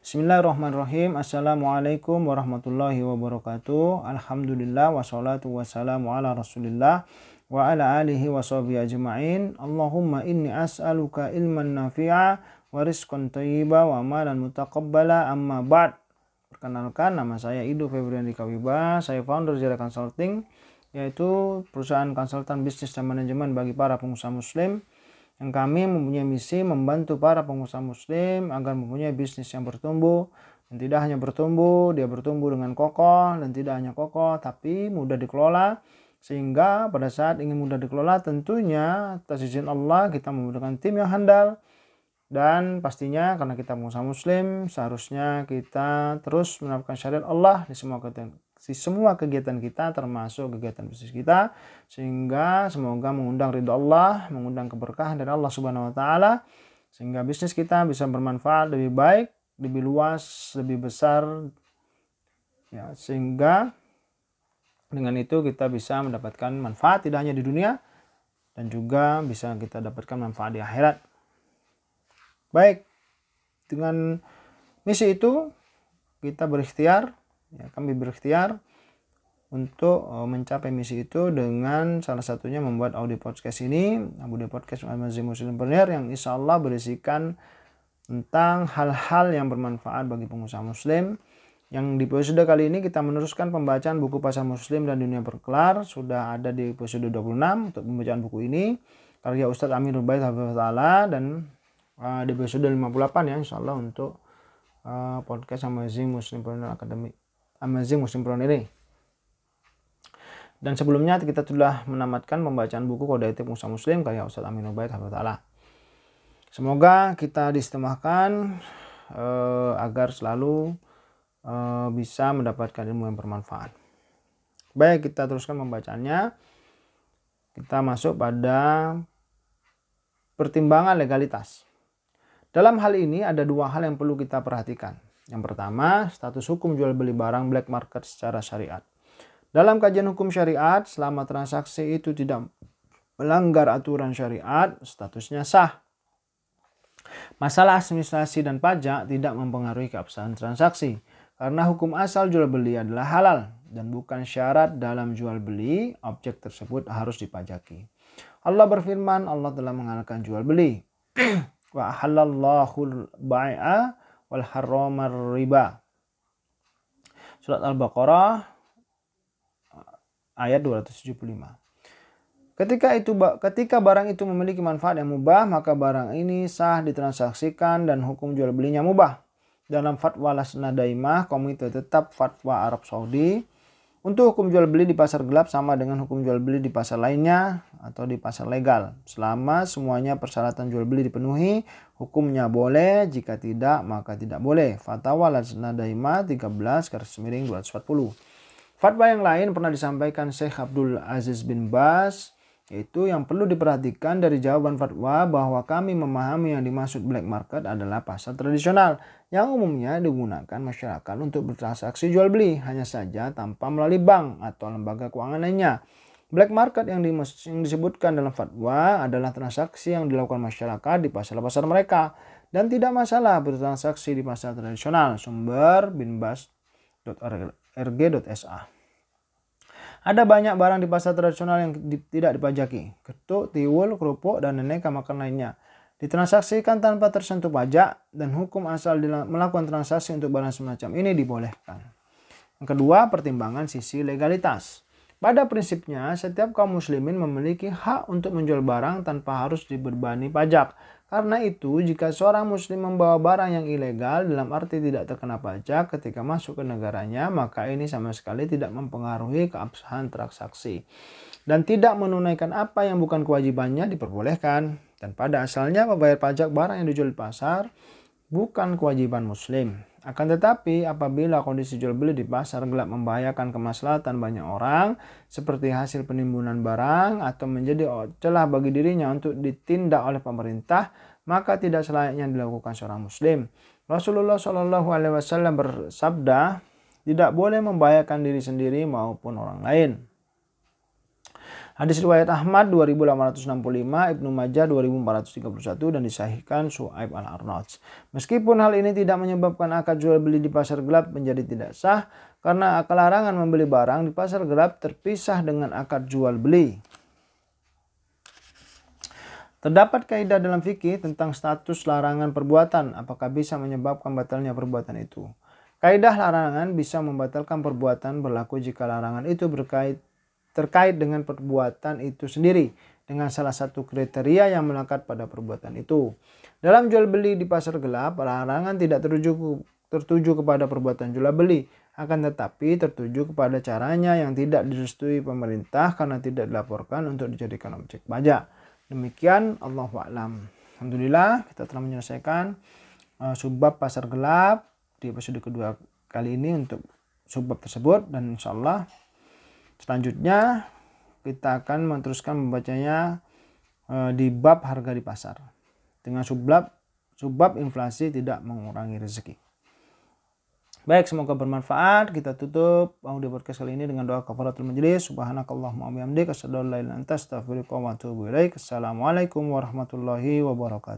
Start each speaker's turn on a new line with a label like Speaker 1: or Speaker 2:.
Speaker 1: Bismillahirrahmanirrahim. Assalamualaikum warahmatullahi wabarakatuh. Alhamdulillah wassalatu wassalamu ala Rasulillah wa ala alihi wa sahbihi ajma'in. Allahumma inni as'aluka ilman nafi'a wa rizqan thayyiba wa amalan mutaqabbala amma ba'd. Perkenalkan nama saya Ido Febriandi Kawiba, saya founder Jara Consulting yaitu perusahaan konsultan bisnis dan manajemen bagi para pengusaha muslim yang kami mempunyai misi membantu para pengusaha muslim agar mempunyai bisnis yang bertumbuh. Dan tidak hanya bertumbuh, dia bertumbuh dengan kokoh dan tidak hanya kokoh tapi mudah dikelola. Sehingga pada saat ingin mudah dikelola tentunya atas izin Allah kita membutuhkan tim yang handal. Dan pastinya karena kita pengusaha muslim seharusnya kita terus menerapkan syariat Allah di semua kegiatan di semua kegiatan kita termasuk kegiatan bisnis kita sehingga semoga mengundang ridho Allah, mengundang keberkahan dari Allah Subhanahu wa taala sehingga bisnis kita bisa bermanfaat lebih baik, lebih luas, lebih besar ya sehingga dengan itu kita bisa mendapatkan manfaat tidak hanya di dunia dan juga bisa kita dapatkan manfaat di akhirat. Baik, dengan misi itu kita berikhtiar ya, kami berikhtiar untuk uh, mencapai misi itu dengan salah satunya membuat audio podcast ini audio podcast Amazing Muslim Entrepreneur yang insya Allah berisikan tentang hal-hal yang bermanfaat bagi pengusaha muslim. Yang di episode kali ini kita meneruskan pembacaan buku pasar muslim dan dunia berkelar. Sudah ada di episode 26 untuk pembacaan buku ini. Karya Ustadz Amirul Bait Ta'ala dan uh, di episode 58 ya insya Allah untuk uh, podcast Amazing Muslim Entrepreneur Academy Amazing Muslim Pro ini. Dan sebelumnya kita sudah menamatkan pembacaan buku Kode Etik Musa Muslim karya Ustaz Amin Ubaid Ta'ala. Semoga kita distemahkan eh, agar selalu eh, bisa mendapatkan ilmu yang bermanfaat. Baik, kita teruskan pembacaannya. Kita masuk pada pertimbangan legalitas. Dalam hal ini ada dua hal yang perlu kita perhatikan. Yang pertama, status hukum jual beli barang black market secara syariat. Dalam kajian hukum syariat, selama transaksi itu tidak melanggar aturan syariat, statusnya sah. Masalah administrasi dan pajak tidak mempengaruhi keabsahan transaksi, karena hukum asal jual beli adalah halal dan bukan syarat dalam jual beli objek tersebut harus dipajaki. Allah berfirman, Allah telah menghalalkan jual beli. Wa halallahu bai'a wal haramar riba. Surat Al-Baqarah ayat 275. Ketika itu ketika barang itu memiliki manfaat yang mubah, maka barang ini sah ditransaksikan dan hukum jual belinya mubah. Dalam fatwa Lasna Daimah, Komite Tetap Fatwa Arab Saudi untuk hukum jual beli di pasar gelap sama dengan hukum jual beli di pasar lainnya atau di pasar legal. Selama semuanya persyaratan jual beli dipenuhi, hukumnya boleh, jika tidak maka tidak boleh. Fatwa Lajnah Daima 13 garis miring 240. Fatwa yang lain pernah disampaikan Syekh Abdul Aziz bin Bas itu yang perlu diperhatikan dari jawaban fatwa bahwa kami memahami yang dimaksud black market adalah pasar tradisional yang umumnya digunakan masyarakat untuk bertransaksi jual beli hanya saja tanpa melalui bank atau lembaga keuangan lainnya. Black market yang, yang disebutkan dalam fatwa adalah transaksi yang dilakukan masyarakat di pasar-pasar mereka dan tidak masalah bertransaksi di pasar tradisional. Sumber binbas.rg.sa ada banyak barang di pasar tradisional yang di, tidak dipajaki. Ketuk, tiwul, kerupuk, dan aneka makan lainnya. Ditransaksikan tanpa tersentuh pajak dan hukum asal melakukan transaksi untuk barang semacam ini dibolehkan. Yang kedua, pertimbangan sisi legalitas. Pada prinsipnya, setiap kaum muslimin memiliki hak untuk menjual barang tanpa harus dibebani pajak. Karena itu, jika seorang muslim membawa barang yang ilegal dalam arti tidak terkena pajak ketika masuk ke negaranya, maka ini sama sekali tidak mempengaruhi keabsahan transaksi. Dan tidak menunaikan apa yang bukan kewajibannya diperbolehkan. Dan pada asalnya membayar pajak barang yang dijual di pasar bukan kewajiban muslim. Akan tetapi apabila kondisi jual beli di pasar gelap membahayakan kemaslahatan banyak orang seperti hasil penimbunan barang atau menjadi celah bagi dirinya untuk ditindak oleh pemerintah, maka tidak selayaknya dilakukan seorang muslim. Rasulullah Shallallahu alaihi wasallam bersabda, tidak boleh membahayakan diri sendiri maupun orang lain. Hadis riwayat Ahmad 2865, Ibnu Majah 2431 dan disahihkan Su'aib al-Arnaj. Meskipun hal ini tidak menyebabkan akad jual beli di pasar gelap menjadi tidak sah karena larangan membeli barang di pasar gelap terpisah dengan akad jual beli. Terdapat kaidah dalam fikih tentang status larangan perbuatan, apakah bisa menyebabkan batalnya perbuatan itu. Kaidah larangan bisa membatalkan perbuatan berlaku jika larangan itu berkait terkait dengan perbuatan itu sendiri dengan salah satu kriteria yang melekat pada perbuatan itu. Dalam jual beli di pasar gelap, larangan tidak tertuju, tertuju kepada perbuatan jual beli, akan tetapi tertuju kepada caranya yang tidak direstui pemerintah karena tidak dilaporkan untuk dijadikan objek pajak. Demikian Allah a'lam. Alhamdulillah kita telah menyelesaikan uh, subbab pasar gelap di episode kedua kali ini untuk subbab tersebut dan insya Allah Selanjutnya kita akan meneruskan membacanya e, di bab harga di pasar. Dengan subbab subbab inflasi tidak mengurangi rezeki. Baik, semoga bermanfaat. Kita tutup audio podcast kali ini dengan doa kafaratul majlis. Subhanakallahumma wa bihamdika asyhadu an la ilaha illa anta astaghfiruka. Assalamualaikum warahmatullahi wabarakatuh.